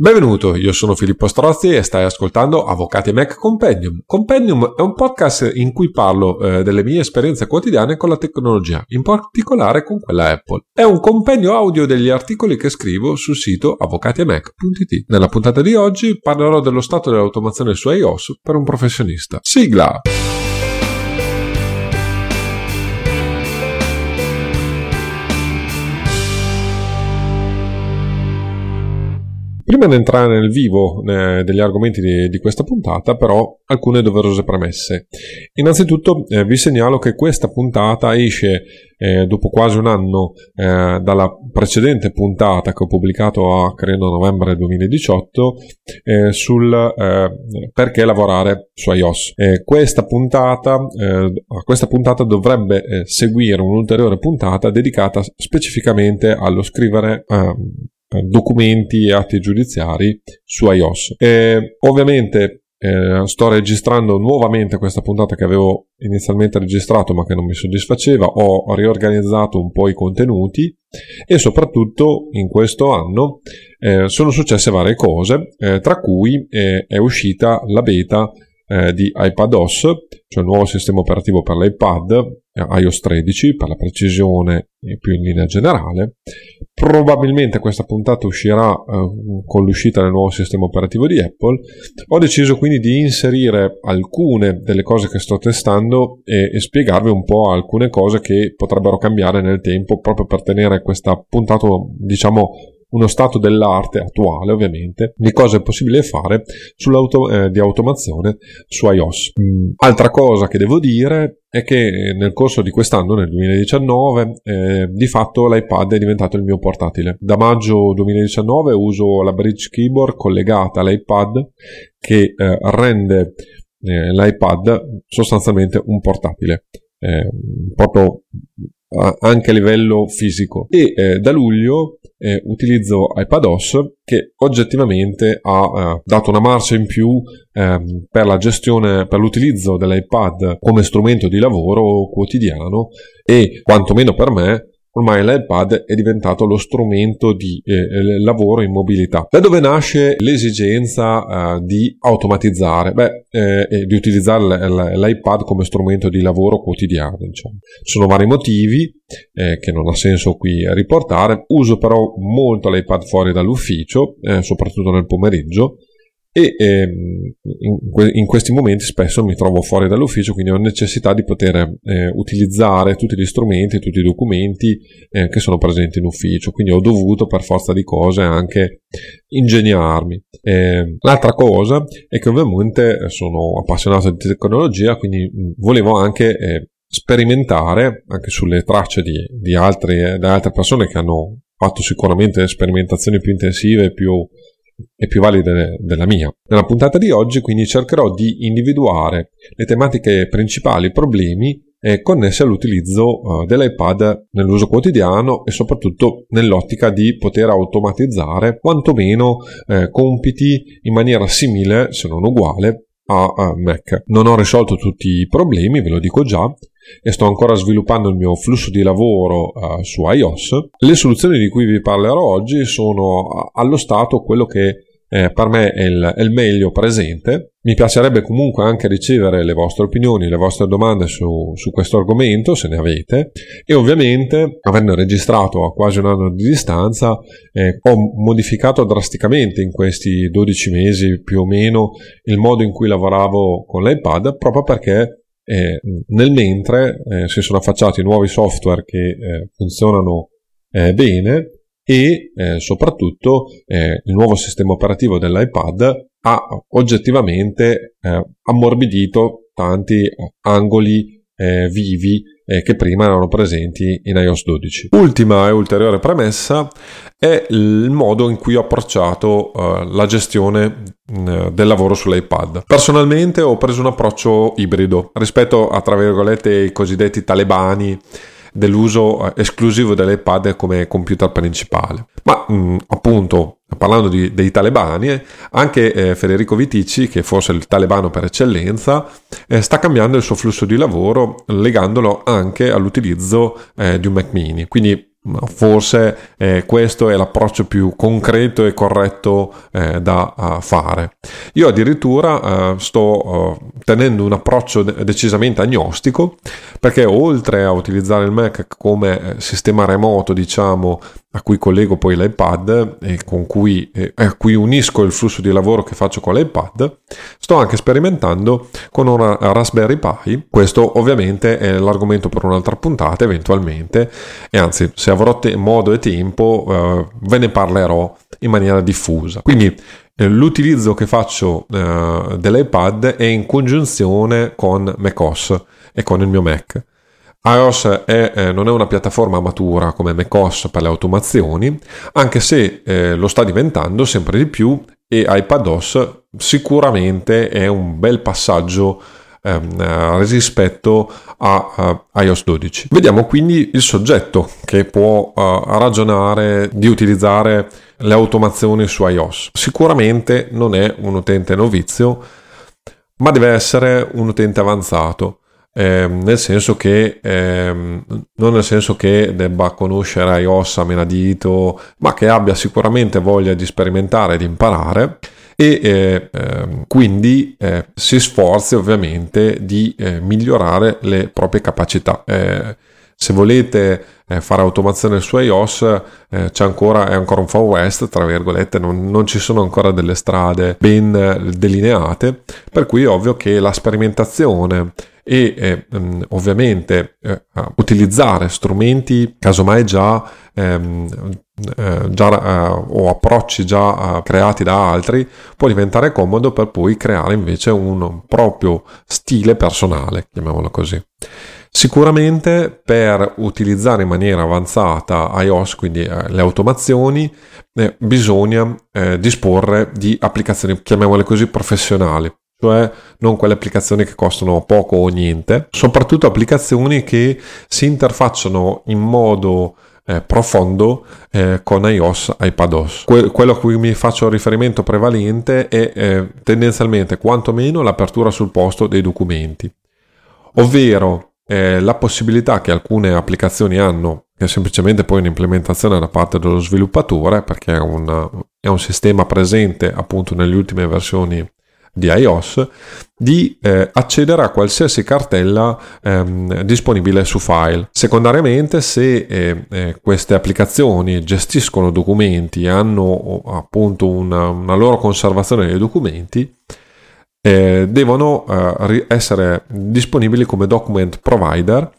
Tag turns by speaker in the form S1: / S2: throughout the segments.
S1: Benvenuto, io sono Filippo Strozzi e stai ascoltando Avvocati Mac Compendium. Compendium è un podcast in cui parlo eh, delle mie esperienze quotidiane con la tecnologia, in particolare con quella Apple. È un compendio audio degli articoli che scrivo sul sito avvocatiemac.it. Nella puntata di oggi parlerò dello stato dell'automazione su iOS per un professionista. Sigla! Prima di entrare nel vivo eh, degli argomenti di, di, questa puntata, però, alcune doverose premesse. Innanzitutto eh, vi segnalo che questa puntata esce eh, dopo quasi un anno eh, dalla precedente puntata che ho pubblicato a credo novembre 2018 eh, sul eh, perché lavorare su iOS. questa puntata, a questa puntata dovrebbe seguire un'ulteriore puntata dedicata specificamente allo scrivere eh, documenti e atti giudiziari su iOS. E ovviamente eh, sto registrando nuovamente questa puntata che avevo inizialmente registrato ma che non mi soddisfaceva, ho riorganizzato un po' i contenuti e soprattutto in questo anno eh, sono successe varie cose, eh, tra cui eh, è uscita la beta eh, di iPadOS, cioè il nuovo sistema operativo per l'iPad, eh, iOS 13 per la precisione e più in linea generale. Probabilmente questa puntata uscirà eh, con l'uscita del nuovo sistema operativo di Apple. Ho deciso quindi di inserire alcune delle cose che sto testando e, e spiegarvi un po' alcune cose che potrebbero cambiare nel tempo proprio per tenere questa puntata diciamo uno stato dell'arte attuale ovviamente di cosa è possibile fare eh, di automazione su iOS. Mm. Altra cosa che devo dire è che nel corso di quest'anno, nel 2019, eh, di fatto l'iPad è diventato il mio portatile. Da maggio 2019 uso la Bridge Keyboard collegata all'iPad che eh, rende eh, l'iPad sostanzialmente un portatile. Eh, proprio anche a livello fisico. E eh, da luglio eh, utilizzo iPadOS che oggettivamente ha eh, dato una marcia in più ehm, per la gestione per l'utilizzo dell'iPad come strumento di lavoro quotidiano e quantomeno per me ormai l'iPad è diventato lo strumento di eh, lavoro in mobilità. Da dove nasce l'esigenza eh, di automatizzare? Beh, eh, di utilizzare l'iPad come strumento di lavoro quotidiano. Diciamo. Ci sono vari motivi eh, che non ha senso qui riportare. Uso però molto l'iPad fuori dall'ufficio, eh, soprattutto nel pomeriggio e ehm, in, questi momenti spesso mi trovo fuori dall'ufficio quindi ho necessità di poter eh, utilizzare tutti gli strumenti, tutti i documenti eh, che sono presenti in ufficio. Quindi ho dovuto per forza di cose anche ingegnarmi. Eh, l'altra cosa è che ovviamente sono appassionato di tecnologia quindi volevo anche eh, sperimentare anche sulle tracce di, di, altri, di altre persone che hanno fatto sicuramente sperimentazioni più intensive più e più valide della mia. Nella puntata di oggi quindi cercherò di individuare le tematiche principali, problemi eh, connesse all'utilizzo eh, dell'iPad nell'uso quotidiano e soprattutto nell'ottica di poter automatizzare quantomeno eh, compiti in maniera simile, se non uguale, a Mac. Non ho risolto tutti i problemi, ve lo dico già, e sto ancora sviluppando il mio flusso di lavoro uh, su iOS. Le soluzioni di cui vi parlerò oggi sono allo stato quello che eh, per me è il, è il, meglio presente. Mi piacerebbe comunque anche ricevere le vostre opinioni, le vostre domande su, su questo argomento, se ne avete. E ovviamente, avendo registrato a quasi un anno di distanza, eh, ho modificato drasticamente in questi 12 mesi più o meno il modo in cui lavoravo con l'iPad, proprio perché eh, nel mentre eh, si sono affacciati nuovi software che eh, funzionano eh, bene e eh, soprattutto eh, il nuovo sistema operativo dell'iPad ha oggettivamente ammorbidito tanti angoli vivi che prima erano presenti in iOS 12. Ultima e ulteriore premessa è il modo in cui ho approcciato uh, la gestione uh, del lavoro sull'iPad. Personalmente ho preso un approccio ibrido rispetto a tra virgolette i cosiddetti talebani dell'uso eh, esclusivo dell'iPad come computer principale. Ma mh, mm, appunto, parlando di, dei talebani, eh, anche eh, Federico Viticci, che forse è il talebano per eccellenza, eh, sta cambiando il suo flusso di lavoro legandolo anche all'utilizzo eh, di un Mac mini. Quindi forse eh, questo è l'approccio più concreto e corretto eh, da fare. Io addirittura uh, sto tenendo un approccio de- decisamente agnostico perché oltre a utilizzare il Mac come eh, sistema remoto, diciamo, a cui collego poi l'iPad e cui, eh, a cui unisco il flusso di lavoro che faccio con l'iPad, sto anche sperimentando con una Raspberry Pi. Questo ovviamente è l'argomento per un'altra puntata eventualmente e anzi se avrò te- modo e tempo eh, ve ne parlerò in maniera diffusa. Quindi eh, l'utilizzo che faccio eh, dell'iPad è in congiunzione con macOS e con il mio Mac. iOS è, eh, non è una piattaforma matura come macOS per le automazioni, anche se eh, lo sta diventando sempre di più e iPadOS sicuramente è un bel passaggio ehm, rispetto a, a, iOS 12. Vediamo quindi il soggetto che può uh, ragionare di utilizzare le automazioni su iOS. Sicuramente non è un utente novizio, ma deve essere un utente avanzato. Eh, nel senso che eh, non nel senso che debba conoscere iOS a menadito, ma che abbia sicuramente voglia di sperimentare e di imparare e eh, ehm, quindi eh, si sforzi ovviamente di eh, migliorare le proprie capacità. Eh, se volete eh, fare automazione su iOS c'è ancora, è ancora un far west, tra virgolette, non, non, ci sono ancora delle strade ben delineate, per cui è ovvio che la sperimentazione e eh, mm, ovviamente eh, utilizzare strumenti casomai già, ehm, eh, già eh, o approcci già creati da altri può diventare comodo per poi creare invece un proprio stile personale, chiamiamolo così. Sicuramente per utilizzare in maniera avanzata iOS, quindi eh, le automazioni, eh, bisogna eh, disporre di applicazioni, chiamiamole così, professionali, cioè non quelle applicazioni che costano poco o niente, soprattutto applicazioni che si interfacciano in modo eh, profondo eh, con iOS, iPadOS. Que- quello a cui mi faccio riferimento prevalente è eh, tendenzialmente quantomeno l'apertura sul posto dei documenti, ovvero eh, la possibilità che alcune applicazioni hanno, che è semplicemente poi un'implementazione da parte dello sviluppatore, perché è, una, è un sistema presente appunto nelle ultime versioni di iOS, di eh, accedere a qualsiasi cartella ehm, disponibile su file. Secondariamente, se eh, eh, queste applicazioni gestiscono documenti e hanno appunto una, una loro conservazione dei documenti, eh, devono eh, essere disponibili come document provider,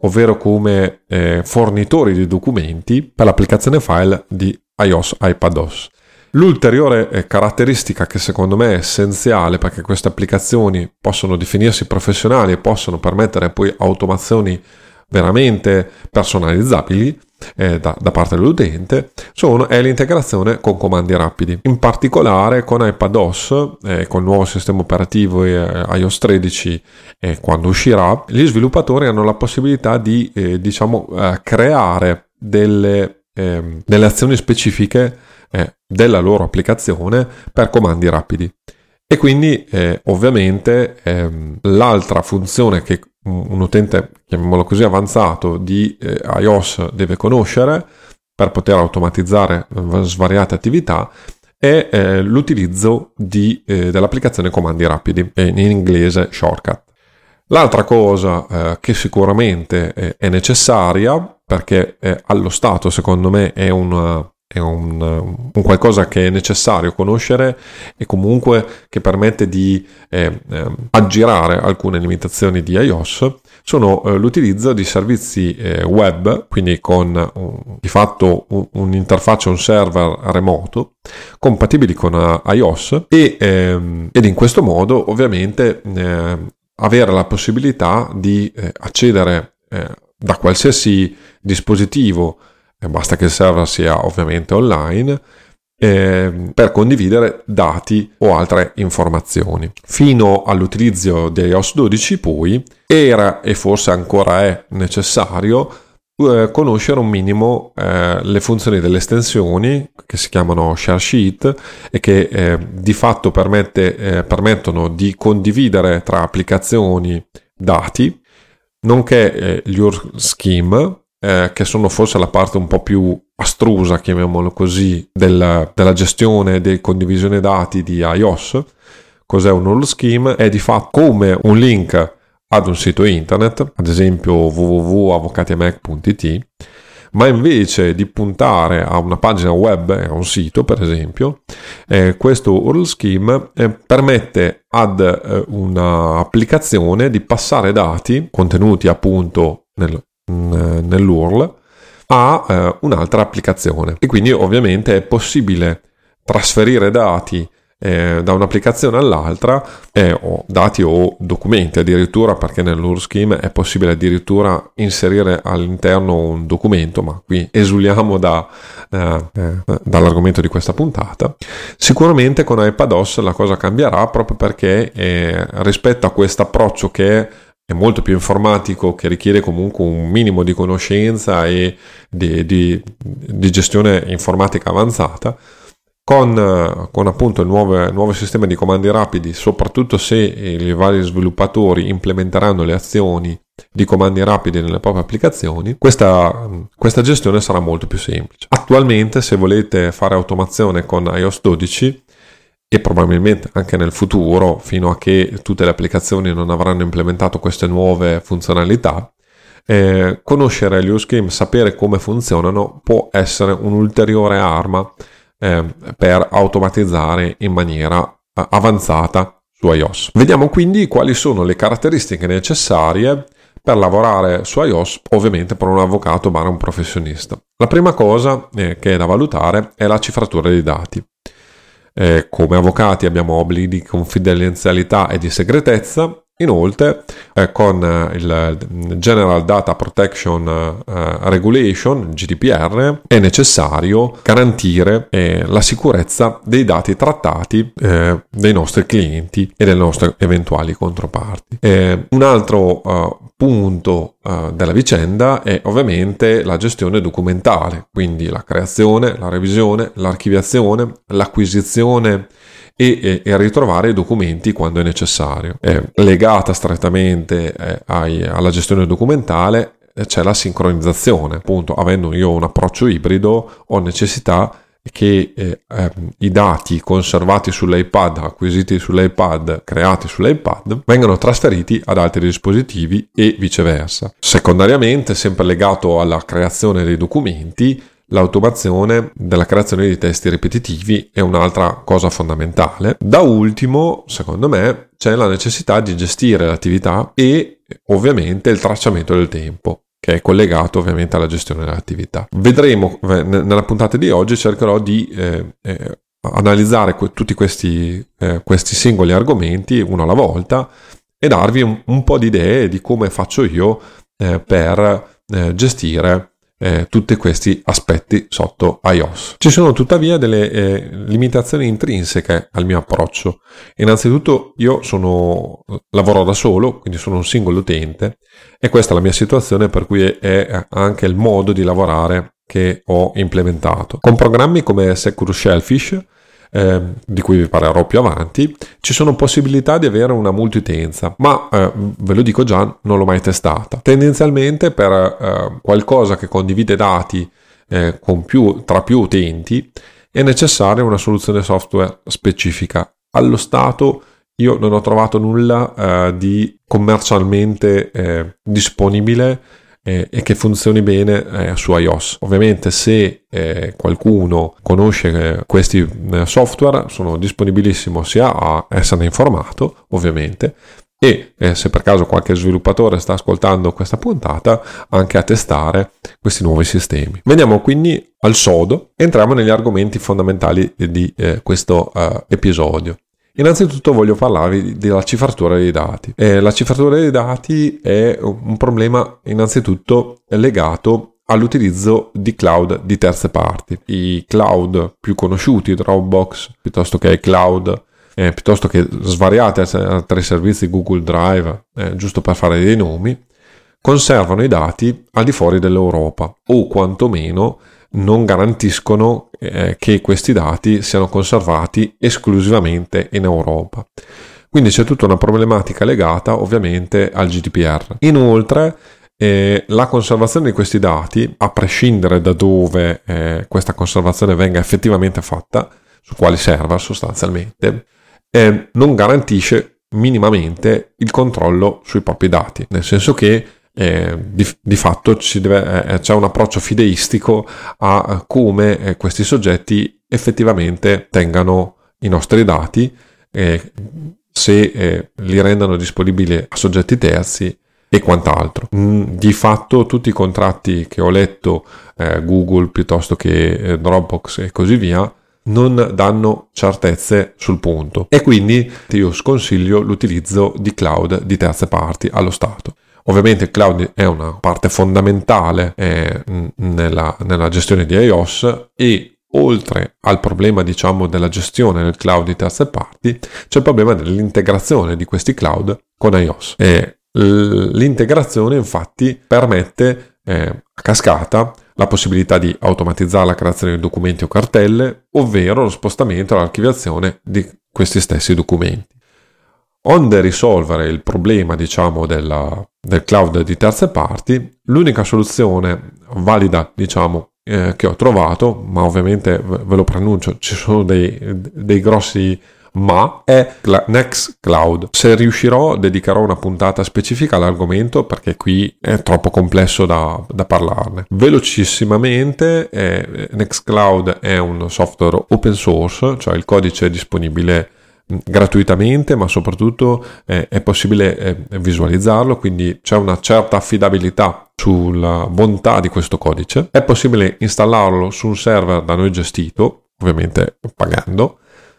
S1: ovvero come eh, fornitori di documenti per l'applicazione file di iOS iPadOS. L'ulteriore eh, caratteristica che secondo me è essenziale perché queste applicazioni possono definirsi professionali e possono permettere poi automazioni veramente personalizzabili eh, da, da, parte dell'utente sono, è l'integrazione con comandi rapidi. In particolare con iPadOS, eh, con il nuovo sistema operativo eh, iOS 13 eh, quando uscirà, gli sviluppatori hanno la possibilità di eh, diciamo, eh, creare delle, ehm, delle, azioni specifiche della loro applicazione per comandi rapidi. E quindi ovviamente ehm, l'altra funzione che un utente, chiamiamolo così, avanzato di eh, iOS deve conoscere per poter automatizzare eh, svariate attività è eh, l'utilizzo di, eh, dell'applicazione comandi rapidi, in inglese shortcut. L'altra cosa eh, che sicuramente è necessaria, perché allo stato secondo me è una, è un, un, qualcosa che è necessario conoscere e comunque che permette di eh, eh, aggirare alcune limitazioni di iOS sono eh, l'utilizzo di servizi eh, web, quindi con di fatto un, un'interfaccia, un server remoto compatibili con uh, iOS e, ehm, ed in questo modo ovviamente eh, avere la possibilità di eh, accedere da qualsiasi dispositivo basta che il server sia ovviamente online, eh, per condividere dati o altre informazioni. Fino all'utilizzo di iOS 12 poi era e forse ancora è necessario eh, conoscere un minimo eh, le funzioni delle estensioni che si chiamano share sheet e che eh, di fatto permette, eh, permettono di condividere tra applicazioni dati nonché eh, gli URL scheme eh, che sono forse la parte un po' più astrusa, chiamiamolo così, del, della gestione e condivisione dati di iOS. Cos'è un URL scheme? È di fatto come un link ad un sito internet, ad esempio www.avvocatiamac.it, ma invece di puntare a una pagina web, a un sito per esempio, eh, questo URL scheme eh, permette ad eh, un'applicazione di passare dati contenuti appunto nel, nell'URL a eh, un'altra applicazione e quindi ovviamente è possibile trasferire dati eh, da un'applicazione all'altra, eh, o dati o documenti addirittura, perché nell'UR scheme è possibile addirittura inserire all'interno un documento, ma qui esuliamo da, eh, eh dall'argomento di questa puntata. Sicuramente con iPadOS la cosa cambierà proprio perché eh, rispetto a questo approccio che è è molto più informatico, che richiede comunque un minimo di conoscenza e di, di, di gestione informatica avanzata, con, con appunto il nuovo, nuovo, sistema di comandi rapidi, soprattutto se i vari sviluppatori implementeranno le azioni di comandi rapidi nelle proprie applicazioni, questa, questa gestione sarà molto più semplice. Attualmente, se volete fare automazione con iOS 12, e probabilmente anche nel futuro, fino a che tutte le applicazioni non avranno implementato queste nuove funzionalità, eh, conoscere gli use game, sapere come funzionano, può essere un'ulteriore arma eh, per automatizzare in maniera eh, avanzata su iOS. Vediamo quindi quali sono le caratteristiche necessarie per lavorare su iOS, ovviamente per un avvocato ma un professionista. La prima cosa eh, che è da valutare è la cifratura dei dati. Eh, come avvocati abbiamo obblighi di confidenzialità e di segretezza Inoltre, eh, con eh, il General Data Protection eh, Regulation, GDPR, è necessario garantire eh, la sicurezza dei dati trattati eh, dei nostri clienti e delle nostre eventuali controparti. Eh, un altro punto della vicenda è ovviamente la gestione documentale, quindi la creazione, la revisione, l'archiviazione, l'acquisizione e, e, ritrovare i documenti quando è necessario. È legata strettamente eh, ai, alla gestione documentale c'è la sincronizzazione, appunto avendo io un approccio ibrido ho necessità che eh, eh, i dati conservati sull'iPad, acquisiti sull'iPad, creati sull'iPad, vengano trasferiti ad altri dispositivi e viceversa. Secondariamente, sempre legato alla creazione dei documenti, L'automazione della creazione di testi ripetitivi è un'altra cosa fondamentale. Da ultimo, secondo me, c'è la necessità di gestire l'attività e ovviamente il tracciamento del tempo che è collegato ovviamente alla gestione dell'attività. Vedremo nella puntata di oggi cercherò di eh, eh, analizzare que- tutti questi, eh, questi, singoli argomenti uno alla volta e darvi un, un po' di idee di come faccio io eh, per eh, gestire eh, tutti questi aspetti sotto iOS. Ci sono tuttavia delle eh, limitazioni intrinseche al mio approccio. Innanzitutto io sono, lavoro da solo, quindi sono un singolo utente e questa è la mia situazione per cui è anche il modo di lavorare che ho implementato. Con programmi come Secure Shellfish eh, di cui vi parlerò più avanti, ci sono possibilità di avere una multiutenza, ma eh, ve lo dico già, non l'ho mai testata. Tendenzialmente per eh, qualcosa che condivide dati eh, più, tra più utenti è necessaria una soluzione software specifica. Allo stato io non ho trovato nulla eh, di commercialmente eh, disponibile eh, e che funzioni bene eh, su iOS. Ovviamente se eh, qualcuno conosce eh, questi eh, software sono disponibilissimo sia a essere informato ovviamente e eh, se per caso qualche sviluppatore sta ascoltando questa puntata anche a testare questi nuovi sistemi. Veniamo quindi al sodo, entriamo negli argomenti fondamentali di questo episodio. Innanzitutto voglio parlarvi della cifratura dei dati. Eh, la cifratura dei dati è un problema innanzitutto legato all'utilizzo di cloud di terze parti. I cloud più conosciuti, Dropbox, piuttosto che iCloud, eh, piuttosto che svariati altri servizi Google Drive, eh, giusto per fare dei nomi, conservano i dati al di fuori dell'Europa o quantomeno non garantiscono eh, che questi dati siano conservati esclusivamente in Europa. Quindi c'è tutta una problematica legata ovviamente al GDPR. Inoltre E la conservazione di questi dati, a prescindere da dove eh, questa conservazione venga effettivamente fatta, su quali server sostanzialmente, eh, non garantisce minimamente il controllo sui propri dati, nel senso che eh, di, di, fatto deve, eh, c'è un approccio fideistico a come eh, questi soggetti effettivamente tengano i nostri dati, se eh, li rendano disponibili a soggetti terzi e quant'altro. Mm, di fatto tutti i contratti che ho letto, eh, Google piuttosto che eh, Dropbox e così via, non danno certezze sul punto e quindi io sconsiglio l'utilizzo di cloud di terze parti allo Stato. Ovviamente il cloud è una parte fondamentale eh, nella, nella, gestione di iOS e oltre al problema diciamo della gestione del cloud di terze parti c'è il problema dell'integrazione di questi cloud con iOS. E l'integrazione infatti permette eh, a cascata la possibilità di automatizzare la creazione di documenti o cartelle, ovvero lo spostamento e l'archiviazione di questi stessi documenti. Onde risolvere il problema, diciamo, della, del cloud di terze parti, l'unica soluzione valida, diciamo, eh, che ho trovato, ma ovviamente ve lo pronuncio, ci sono dei, dei grossi ma è Nextcloud. Se riuscirò dedicherò una puntata specifica all'argomento perché qui è troppo complesso da, da parlarne. Velocissimamente, eh, Nextcloud è un software open source, cioè il codice è disponibile gratuitamente, ma soprattutto eh, è possibile eh, visualizzarlo, quindi c'è una certa affidabilità sulla bontà di questo codice. È possibile installarlo su un server da noi gestito, ovviamente pagando,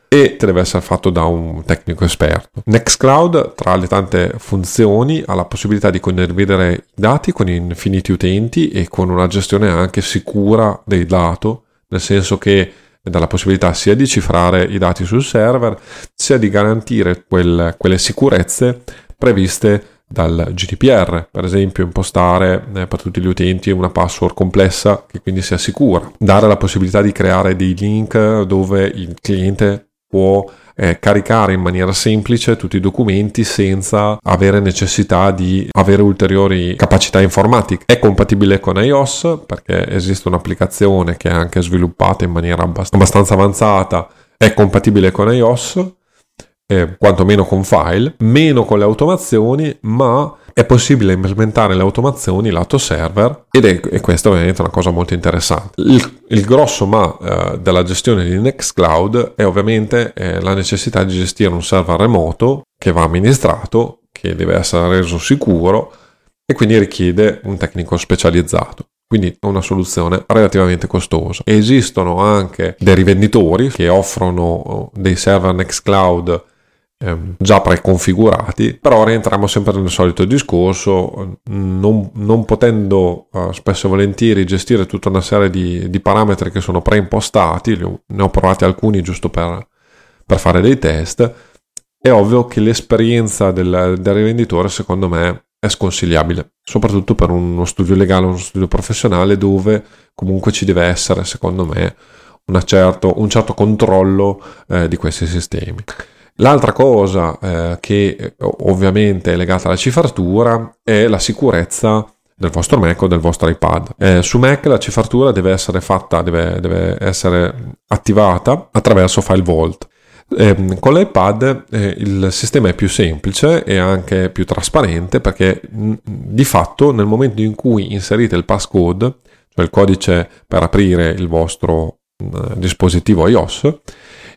S1: e deve essere fatto da un tecnico esperto. Nextcloud, tra le tante funzioni, ha la possibilità di condividere i dati con infiniti utenti e con una gestione anche sicura dei dati, nel senso che dà la possibilità sia di cifrare i dati sul server, sia di garantire quel, quelle sicurezze previste dal GDPR, per esempio impostare eh, per tutti gli utenti una password complessa che quindi sia sicura, dare la possibilità di creare dei link dove il cliente può eh, caricare in maniera semplice tutti i documenti senza avere necessità di avere ulteriori capacità informatiche. È compatibile con iOS perché esiste un'applicazione che è anche sviluppata in maniera abbastanza avanzata, è compatibile con iOS eh, quantomeno con file, meno con le automazioni, ma è possibile implementare le automazioni lato server ed è, e questa ovviamente una cosa molto interessante. Il, il grosso ma eh, della gestione di Nextcloud è ovviamente eh, la necessità di gestire un server remoto che va amministrato, che deve essere reso sicuro e quindi richiede un tecnico specializzato. Quindi è una soluzione relativamente costosa. Esistono anche dei rivenditori che offrono dei server Nextcloud Ehm, già preconfigurati, però rientriamo sempre nel solito discorso, non, non potendo uh, spesso e volentieri gestire tutta una serie di, di parametri che sono preimpostati, ne ho provati alcuni giusto per, per fare dei test, è ovvio che l'esperienza del, del rivenditore secondo me è sconsigliabile, soprattutto per uno studio legale, uno studio professionale dove comunque ci deve essere, secondo me, certo, un certo controllo eh, di questi sistemi. L'altra cosa eh, che eh, ovviamente è legata alla cifratura è la sicurezza del vostro Mac o del vostro iPad. Eh, su Mac la cifratura deve essere fatta, deve, deve essere attivata attraverso File Vault. Eh, con l'iPad eh, il sistema è più semplice e anche più trasparente perché mh, di fatto nel momento in cui inserite il passcode, cioè il codice per aprire il vostro mh, dispositivo iOS,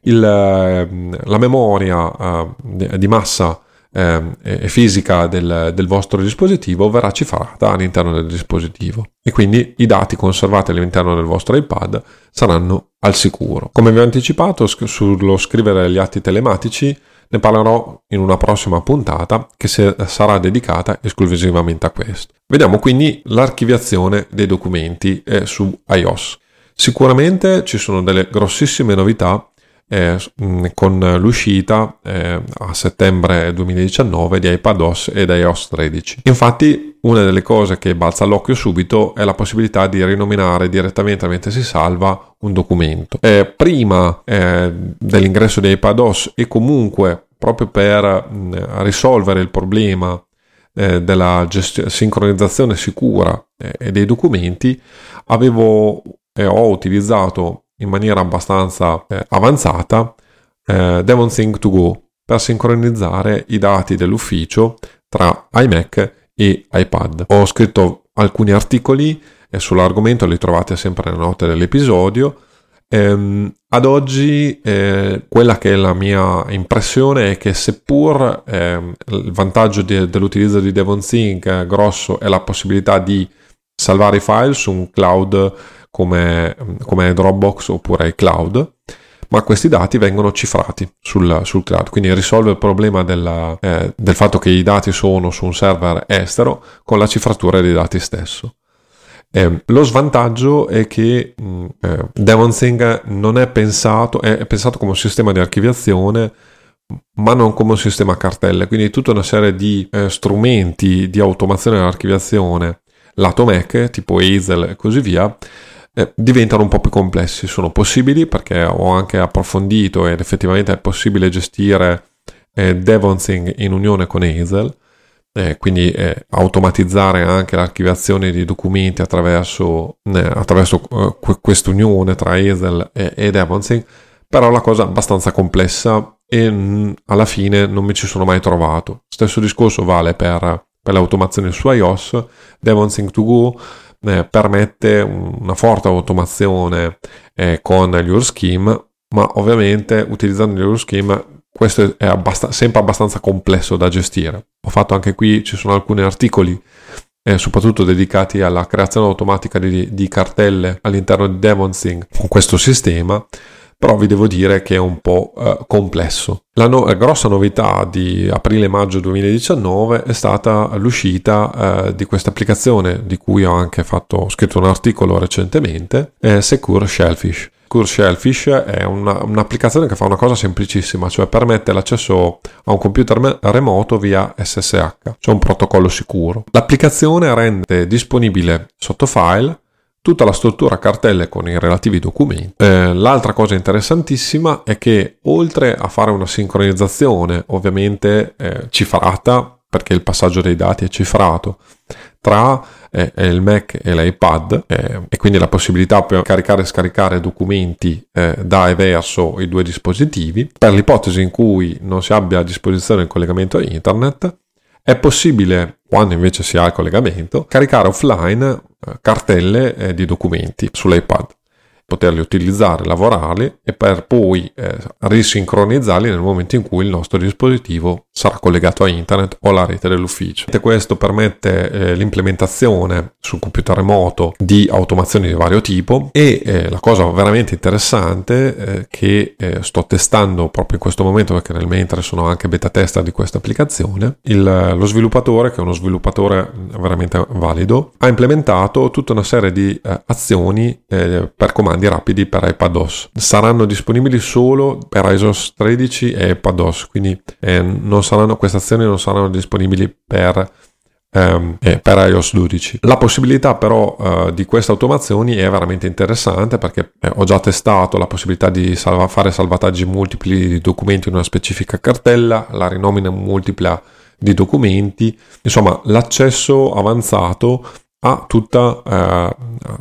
S1: il, ehm, la memoria eh, di massa eh, e fisica del, del, vostro dispositivo verrà cifrata all'interno del dispositivo e quindi i dati conservati all'interno del vostro iPad saranno al sicuro. Come vi ho anticipato sullo scrivere gli atti telematici ne parlerò in una prossima puntata che sarà dedicata esclusivamente a questo. Vediamo quindi l'archiviazione dei documenti eh, su iOS. Sicuramente ci sono delle grossissime novità eh, con l'uscita eh, a settembre 2019 di iPadOS ed iOS 13. Infatti una delle cose che balza all'occhio subito è la possibilità di rinominare direttamente mentre si salva un documento. Eh, prima eh, dell'ingresso di iPadOS e comunque proprio per mh, risolvere il problema eh, della gest- sincronizzazione sicura eh, dei documenti, avevo ho utilizzato in maniera abbastanza eh, avanzata eh, Devon Sync to Go per sincronizzare i dati dell'ufficio tra iMac e iPad. Ho scritto alcuni articoli sull'argomento, li trovate sempre nelle note dell'episodio. Ehm, ad oggi eh, quella che è la mia impressione è che seppur eh, il vantaggio di, dell'utilizzo di DevonSync grosso è la possibilità di salvare i file su un cloud come, come Dropbox oppure iCloud, ma questi dati vengono cifrati sul, sul cloud, quindi risolve il problema della, eh, del fatto che i dati sono su un server estero con la cifratura dei dati stesso. Eh, lo svantaggio è che mh, mm, eh, DevonSync non è pensato, è, è pensato come un sistema di archiviazione ma non come un sistema a cartelle, quindi tutta una serie di eh, strumenti di automazione dell'archiviazione lato Mac, tipo Hazel e così via, eh, diventano un po' più complessi. Sono possibili perché ho anche approfondito ed effettivamente è possibile gestire eh, Devonsing in unione con Hazel. Eh, quindi eh, automatizzare anche l'archiviazione di documenti attraverso, eh, attraverso eh, questa unione tra Hazel e, e Devonsync, però la cosa è abbastanza complessa e mh, mm, alla fine non mi ci sono mai trovato. Stesso discorso vale per, per l'automazione su iOS, Devonsync to Go eh, permette una forte automazione eh, con gli URScheme, ma ovviamente utilizzando gli URScheme questo è abbast- sempre abbastanza complesso da gestire. Ho fatto anche qui, ci sono alcuni articoli eh, soprattutto dedicati alla creazione automatica di, di cartelle all'interno di DevonSync con questo sistema però vi devo dire che è un po' eh, complesso. La, no- la, grossa novità di aprile-maggio 2019 è stata l'uscita eh, di questa applicazione di cui ho anche fatto, ho scritto un articolo recentemente, eh, Secure Shellfish. Secure Shellfish è una, un'applicazione che fa una cosa semplicissima, cioè permette l'accesso a un computer me- remoto via SSH, cioè un protocollo sicuro. L'applicazione rende disponibile sotto file tutta la struttura cartelle con i relativi documenti. Eh, l'altra cosa interessantissima è che oltre a fare una sincronizzazione ovviamente eh, cifrata, perché il passaggio dei dati è cifrato, tra eh, il Mac e l'iPad eh, e quindi la possibilità per caricare e scaricare documenti eh, da e verso i due dispositivi, per l'ipotesi in cui non si abbia a disposizione il collegamento a internet, è possibile, quando invece si ha il collegamento, caricare offline cartelle eh, di documenti sull'iPad poterli utilizzare, lavorarli e per poi eh, risincronizzarli nel momento in cui il nostro dispositivo sarà collegato a internet o alla rete dell'ufficio. Questo permette eh, l'implementazione sul computer remoto di automazioni di vario tipo e eh, la cosa veramente interessante eh, che eh, sto testando proprio in questo momento perché nel mentre sono anche beta tester di questa applicazione, il, lo sviluppatore che è uno sviluppatore veramente valido ha implementato tutta una serie di eh, azioni per comandi rapidi per iPadOS. Saranno disponibili solo per iOS 13 e iPadOS, quindi eh, non saranno, queste azioni non saranno disponibili per Um, eh, per iOS 12. La possibilità però uh, di queste automazioni è veramente interessante perché eh, ho già testato la possibilità di salva- fare salvataggi multipli di documenti in una specifica cartella, la rinomina multipla di documenti, insomma l'accesso avanzato a tutta eh,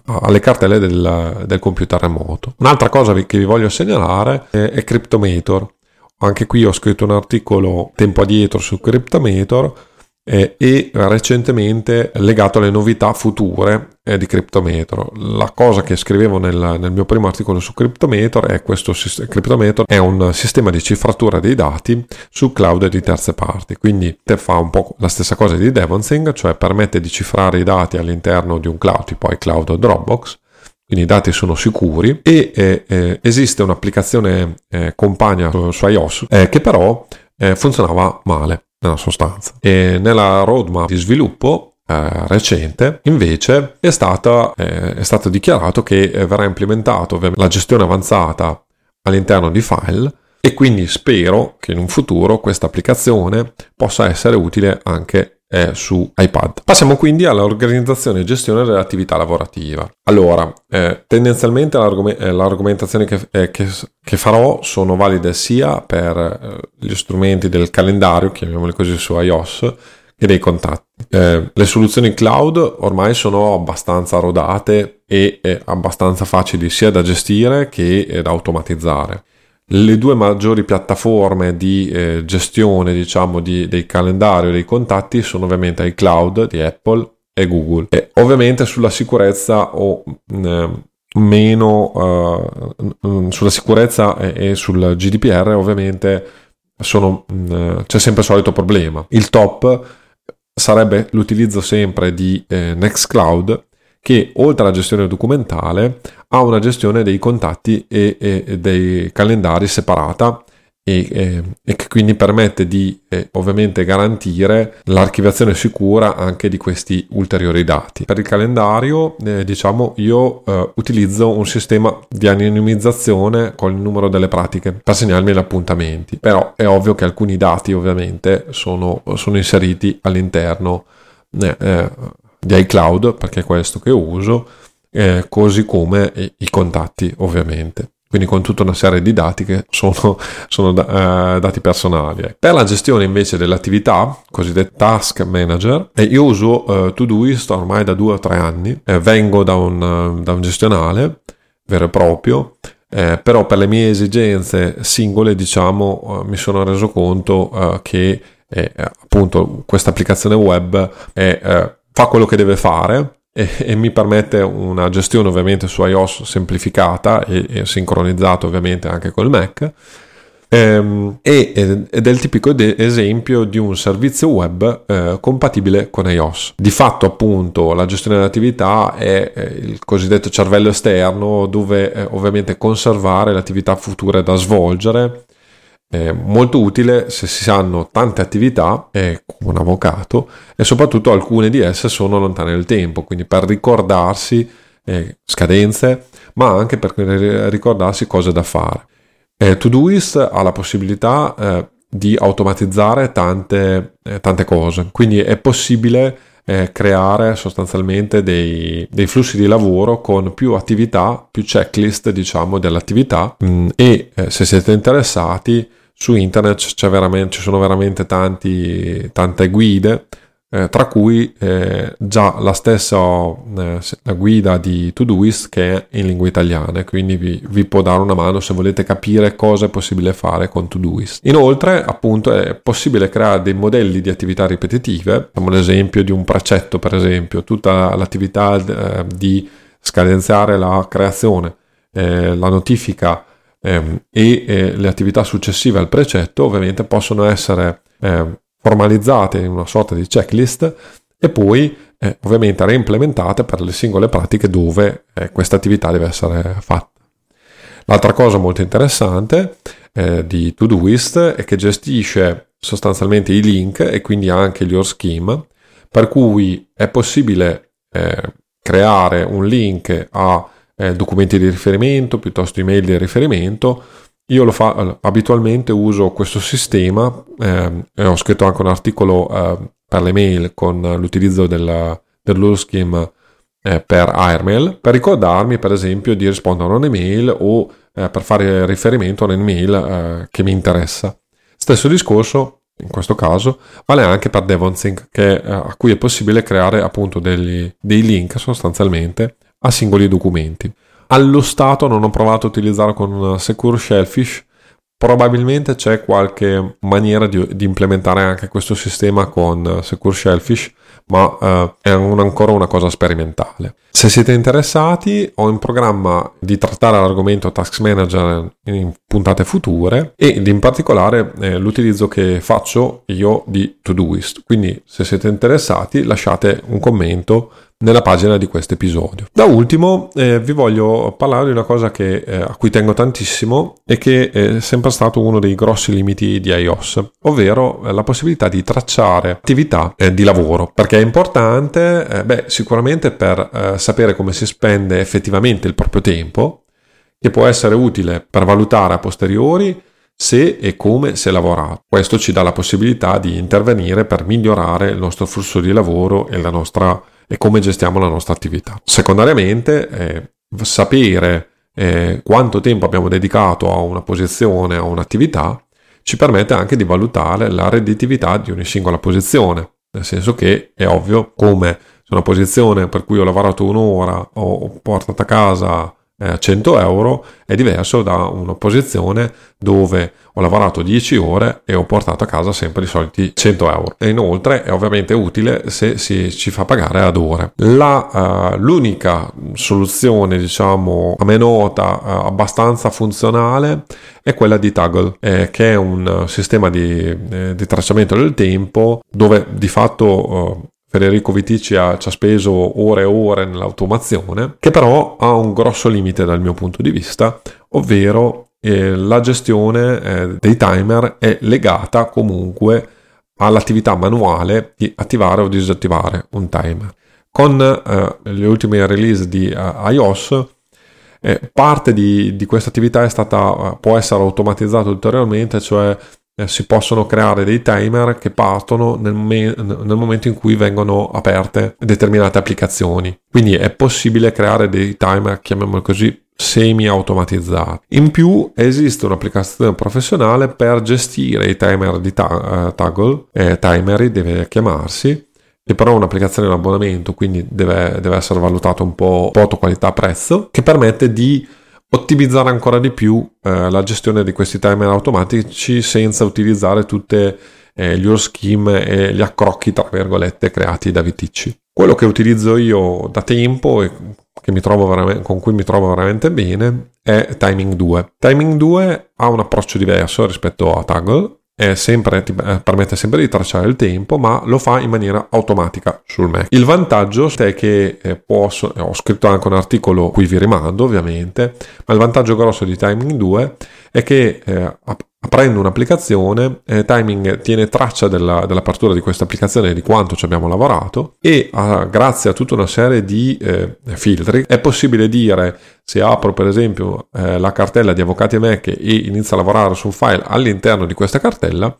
S1: alle cartelle del, del, computer remoto. Un'altra cosa che vi voglio segnalare è, è Cryptomator. Anche qui ho scritto un articolo tempo addietro su Cryptomator eh, e recentemente legato alle novità future eh, di Cryptometer. La cosa che scrivevo nel, nel, mio primo articolo su Cryptometer è questo Cryptometer è un sistema di cifratura dei dati su cloud di terze parti, quindi fa un po' la stessa cosa di Devonsync, cioè permette di cifrare i dati all'interno di un cloud tipo iCloud o Dropbox quindi i dati sono sicuri e eh, eh, esiste un'applicazione eh, compagna su, su iOS eh, che però eh, funzionava male nella sostanza. E nella roadmap di sviluppo eh, recente invece è, stata, eh, è stato dichiarato che verrà implementato la gestione avanzata all'interno di file e quindi spero che in un futuro questa applicazione possa essere utile anche eh, su iPad. Passiamo quindi all'organizzazione e gestione dell'attività lavorativa. Allora, eh, tendenzialmente eh, l'argomentazione che, eh, che, che, farò sono valide sia per eh, gli strumenti del calendario, chiamiamoli così su iOS, e dei contatti. Le soluzioni cloud ormai sono abbastanza rodate e abbastanza facili sia da gestire che da automatizzare. Le due maggiori piattaforme di eh, gestione, diciamo, di, dei calendari o dei contatti sono ovviamente iCloud di Apple e Google. E ovviamente sulla sicurezza o mh, mm, meno uh, sulla sicurezza e, e, sul GDPR ovviamente sono, mh, mm, c'è sempre il solito problema. Il top sarebbe l'utilizzo sempre di eh, Nextcloud che oltre alla gestione documentale ha una gestione dei contatti e, e dei calendari separata e, e, e, che quindi permette di eh, ovviamente garantire l'archiviazione sicura anche di questi ulteriori dati. Per il calendario, eh, diciamo, io eh, utilizzo un sistema di anonimizzazione con il numero delle pratiche per segnarmi gli appuntamenti, però è ovvio che alcuni dati ovviamente sono, sono inseriti all'interno eh, eh, di iCloud perché è questo che uso, eh, così come i contatti ovviamente quindi con tutta una serie di dati che sono, sono da, uh, dati personali. Per la gestione invece delle attività, cosiddette task manager, eh, io uso uh, Todoist ormai da due o tre anni, eh, vengo da un, uh, da un, gestionale vero e proprio, eh, però per le mie esigenze singole diciamo mi sono reso conto che appunto questa applicazione web è, fa quello che deve fare e, e, mi permette una gestione ovviamente su iOS semplificata e, e sincronizzata ovviamente anche col Mac ehm, e, ed è il tipico de- esempio di un servizio web eh, compatibile con iOS. Di fatto appunto la gestione dell'attività è eh, il cosiddetto cervello esterno dove eh, ovviamente conservare le attività future da svolgere è molto utile se si hanno tante attività eh, un avvocato e soprattutto alcune di esse sono lontane nel tempo, quindi per ricordarsi eh, scadenze, ma anche per ricordarsi cose da fare. Eh, Todoist ha la possibilità eh, di automatizzare tante, eh, tante, cose, quindi è possibile eh, creare sostanzialmente dei, dei, flussi di lavoro con più attività, più checklist diciamo dell'attività mh, mm, e se siete interessati su internet ci sono veramente tanti, tante guide, eh, tra cui eh, già la stessa eh, la guida di Todoist che è in lingua italiana, quindi vi, vi, può dare una mano se volete capire cosa è possibile fare con Todoist. Inoltre, appunto, è possibile creare dei modelli di attività ripetitive, facciamo l'esempio di un precetto, per esempio, tutta l'attività eh, di scadenziare la creazione, eh, la notifica e eh, le attività successive al precetto ovviamente possono essere eh, formalizzate in una sorta di checklist e poi eh, ovviamente reimplementate per le singole pratiche dove eh, questa attività deve essere fatta. L'altra cosa molto interessante eh, di Todoist è che gestisce sostanzialmente i link e quindi anche gli scheme, per cui è possibile creare un link a eh, documenti di riferimento piuttosto email di riferimento. Io lo fa, abitualmente uso questo sistema eh, ho scritto anche un articolo eh, per le mail con l'utilizzo della, schema eh, per Airmail per ricordarmi per esempio di rispondere a un'email o eh, per fare riferimento a un'email eh, che mi interessa. Stesso discorso in questo caso vale anche per DevonSync che, a cui è possibile creare appunto degli, dei link sostanzialmente a singoli documenti. Allo stato non ho provato a utilizzare con Secure Shellfish, probabilmente c'è qualche maniera di, di implementare anche questo sistema con Secure Shellfish, ma uh, è un, ancora una cosa sperimentale. Se siete interessati, ho in programma di trattare l'argomento Task Manager in puntate future ed in particolare eh, l'utilizzo che faccio io di Todoist. Quindi, se siete interessati, lasciate un commento nella pagina di questo episodio. Da ultimo eh, vi voglio parlare di una cosa che, eh, a cui tengo tantissimo e che è sempre stato uno dei grossi limiti di iOS, ovvero eh, la possibilità di tracciare attività eh, di lavoro, perché è importante, eh, beh, sicuramente per eh, sapere come si spende effettivamente il proprio tempo, che può essere utile per valutare a posteriori se e come si è lavorato. Questo ci dà la possibilità di intervenire per migliorare il nostro flusso di lavoro e la nostra e come gestiamo la nostra attività. Secondariamente, eh, sapere eh, quanto tempo abbiamo dedicato a una posizione, a un'attività, ci permette anche di valutare la redditività di ogni singola posizione. nel senso che è ovvio come se una posizione per cui ho lavorato un'ora ho portato a casa 100 eh, euro è diverso da una posizione dove ho lavorato 10 ore e ho portato a casa sempre i soliti 100 euro. E inoltre è ovviamente utile se si ci fa pagare ad ore. La, uh, l'unica soluzione, diciamo, a me nota, uh, abbastanza funzionale è quella di Toggle, eh, che è un sistema di, eh, di, tracciamento del tempo dove di fatto uh, Federico Vitici ha, ci ha speso ore e ore nell'automazione, che però ha un grosso limite dal mio punto di vista, ovvero eh, la gestione eh, dei timer è legata comunque all'attività manuale di attivare o disattivare un timer. Con eh, le ultime release di uh, iOS eh, parte di, di questa attività stata, può essere automatizzata ulteriormente, cioè eh, si possono creare dei timer che partono nel, me- nel, momento in cui vengono aperte determinate applicazioni. Quindi è possibile creare dei timer, chiamiamoli così, semi automatizzati. In più esiste un'applicazione professionale per gestire i timer di ta- uh, Toggle, eh, Timery deve chiamarsi, che però è un'applicazione in abbonamento, quindi deve, deve essere valutato un po' foto qualità prezzo, che permette di ottimizzare ancora di più eh, la gestione di questi timer automatici senza utilizzare tutte eh, gli scheme e gli accrocchi tra virgolette creati da Viticci. Quello che utilizzo io da tempo e con cui mi trovo veramente bene è Timing 2. Timing 2 ha un approccio diverso rispetto a Toggle sempre, ti eh, permette sempre di tracciare il tempo, ma lo fa in maniera automatica sul Mac. Il vantaggio è che eh, posso, ho scritto anche un articolo, qui vi rimando ovviamente, ma il vantaggio grosso di Timing 2 è che eh, aprendo un'applicazione, eh, Timing tiene traccia della, dell'apertura di questa applicazione e di quanto ci abbiamo lavorato e ah, grazie a tutta una serie di eh, filtri è possibile dire se apro per esempio eh, la cartella di Avvocati e Mac e inizio a lavorare su un file all'interno di questa cartella,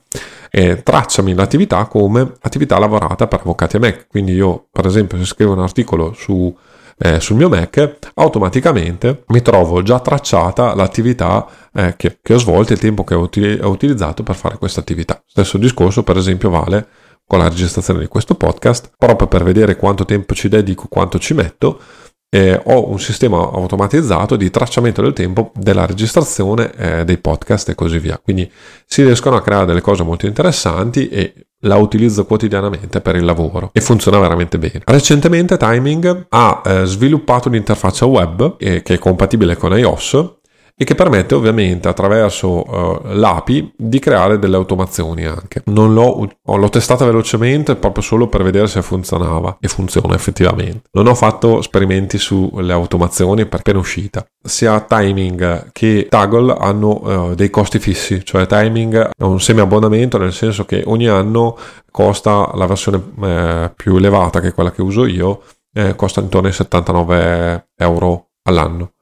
S1: eh, tracciami l'attività come attività lavorata per Avvocati e Mac. Quindi io per esempio se scrivo un articolo su eh, sul mio Mac, automaticamente mi trovo già tracciata l'attività eh, che, che, ho svolto e il tempo che ho, uti- ho utilizzato per fare questa attività. Stesso discorso, per esempio, vale con la registrazione di questo podcast, proprio per vedere quanto tempo ci dedico, quanto ci metto. Eh, ho un sistema automatizzato di tracciamento del tempo della registrazione eh, dei podcast e così via. Quindi si riescono a creare delle cose molto interessanti e la utilizzo quotidianamente per il lavoro e funziona veramente bene. Recentemente Timing ha eh, sviluppato un'interfaccia web eh, che è compatibile con iOS e che permette ovviamente attraverso uh, l'API di creare delle automazioni anche. Non l'ho, l'ho testata velocemente proprio solo per vedere se funzionava e funziona effettivamente. Non ho fatto esperimenti sulle automazioni per appena uscita. Sia Timing che Toggle hanno uh, dei costi fissi, cioè Timing è un semi abbonamento nel senso che ogni anno costa la versione eh, più elevata che è quella che uso io, eh, costa intorno ai 79 euro all'anno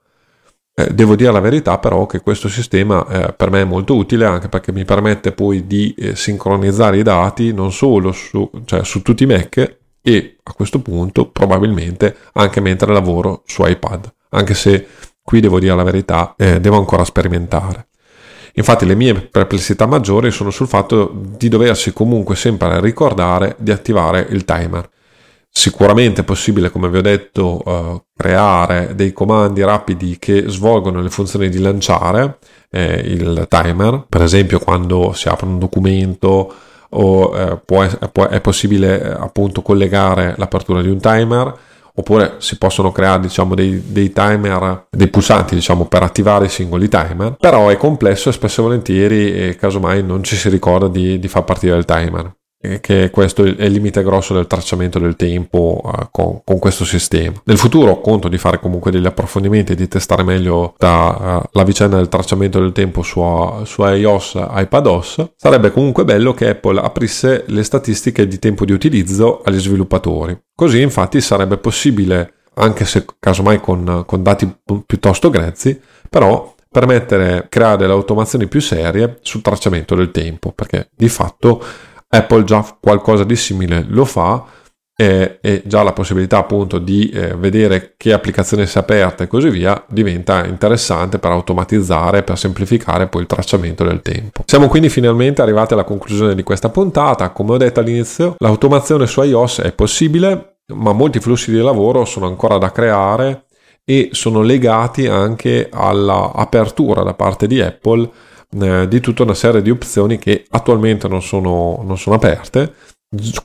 S1: eh, devo dire la verità però che questo sistema eh, per me è molto utile anche perché mi permette poi di eh, sincronizzare i dati non solo su, cioè, su tutti i Mac e a questo punto probabilmente anche mentre lavoro su iPad, anche se qui devo dire la verità, eh, devo ancora sperimentare. Infatti le mie perplessità maggiori sono sul fatto di doversi comunque sempre ricordare di attivare il timer. Sicuramente è possibile, come vi ho detto, uh, creare dei comandi rapidi che svolgono le funzioni di lanciare eh, il timer, per esempio quando si apre un documento o eh, può, può, è possibile eh, appunto collegare l'apertura di un timer oppure si possono creare diciamo dei, dei, timer, dei pulsanti diciamo per attivare i singoli timer, però è complesso e spesso e volentieri e casomai non ci si ricorda di, di far partire il timer che questo è il limite grosso del tracciamento del tempo uh, con, con, questo sistema. Nel futuro conto di fare comunque degli approfondimenti e di testare meglio da, uh, la vicenda del tracciamento del tempo su, su iOS, iPadOS. Sarebbe comunque bello che Apple aprisse le statistiche di tempo di utilizzo agli sviluppatori. Così infatti sarebbe possibile, anche se casomai con, con dati piuttosto grezzi, però permettere creare delle automazioni più serie sul tracciamento del tempo, perché di fatto Apple già qualcosa di simile lo fa e, e già la possibilità appunto di eh, vedere che applicazione si è aperta e così via diventa interessante per automatizzare, per semplificare poi il tracciamento del tempo. Siamo quindi finalmente arrivati alla conclusione di questa puntata. Come ho detto all'inizio, l'automazione su iOS è possibile, ma molti flussi di lavoro sono ancora da creare e sono legati anche all'apertura da parte di Apple eh, di tutta una serie di opzioni che attualmente non sono, non sono aperte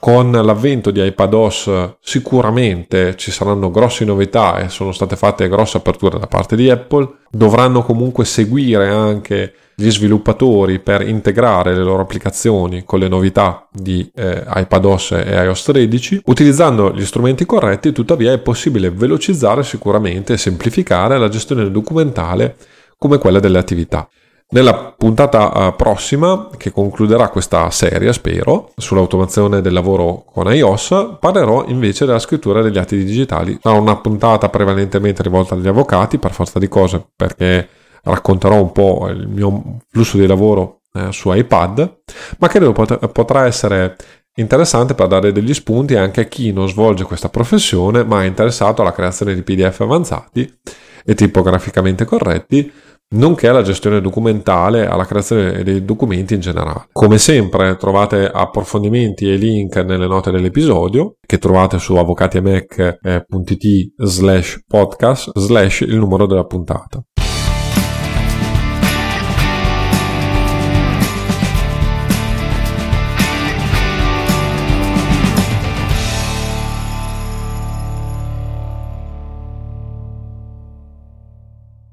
S1: con l'avvento di iPadOS sicuramente ci saranno grosse novità e sono state fatte grosse aperture da parte di Apple. Dovranno comunque seguire anche gli sviluppatori per integrare le loro applicazioni con le novità di eh, iPadOS e iOS 13. Utilizzando gli strumenti corretti, tuttavia, è possibile velocizzare sicuramente e semplificare la gestione documentale come quella delle attività. Nella puntata eh, prossima, che concluderà questa serie, spero, sull'automazione del lavoro con iOS, parlerò invece della scrittura degli atti digitali. Sarà una puntata prevalentemente rivolta agli avvocati, per forza di cose, perché racconterò un po' il mio flusso di lavoro eh, su iPad, ma credo pot- potrà essere interessante per dare degli spunti anche a chi non svolge questa professione, ma è interessato alla creazione di PDF avanzati e tipograficamente corretti nonché alla gestione documentale alla creazione dei documenti in generale. Come sempre trovate approfondimenti e link nelle note dell'episodio che trovate su avvocatiamec.it slash podcast slash il numero della puntata.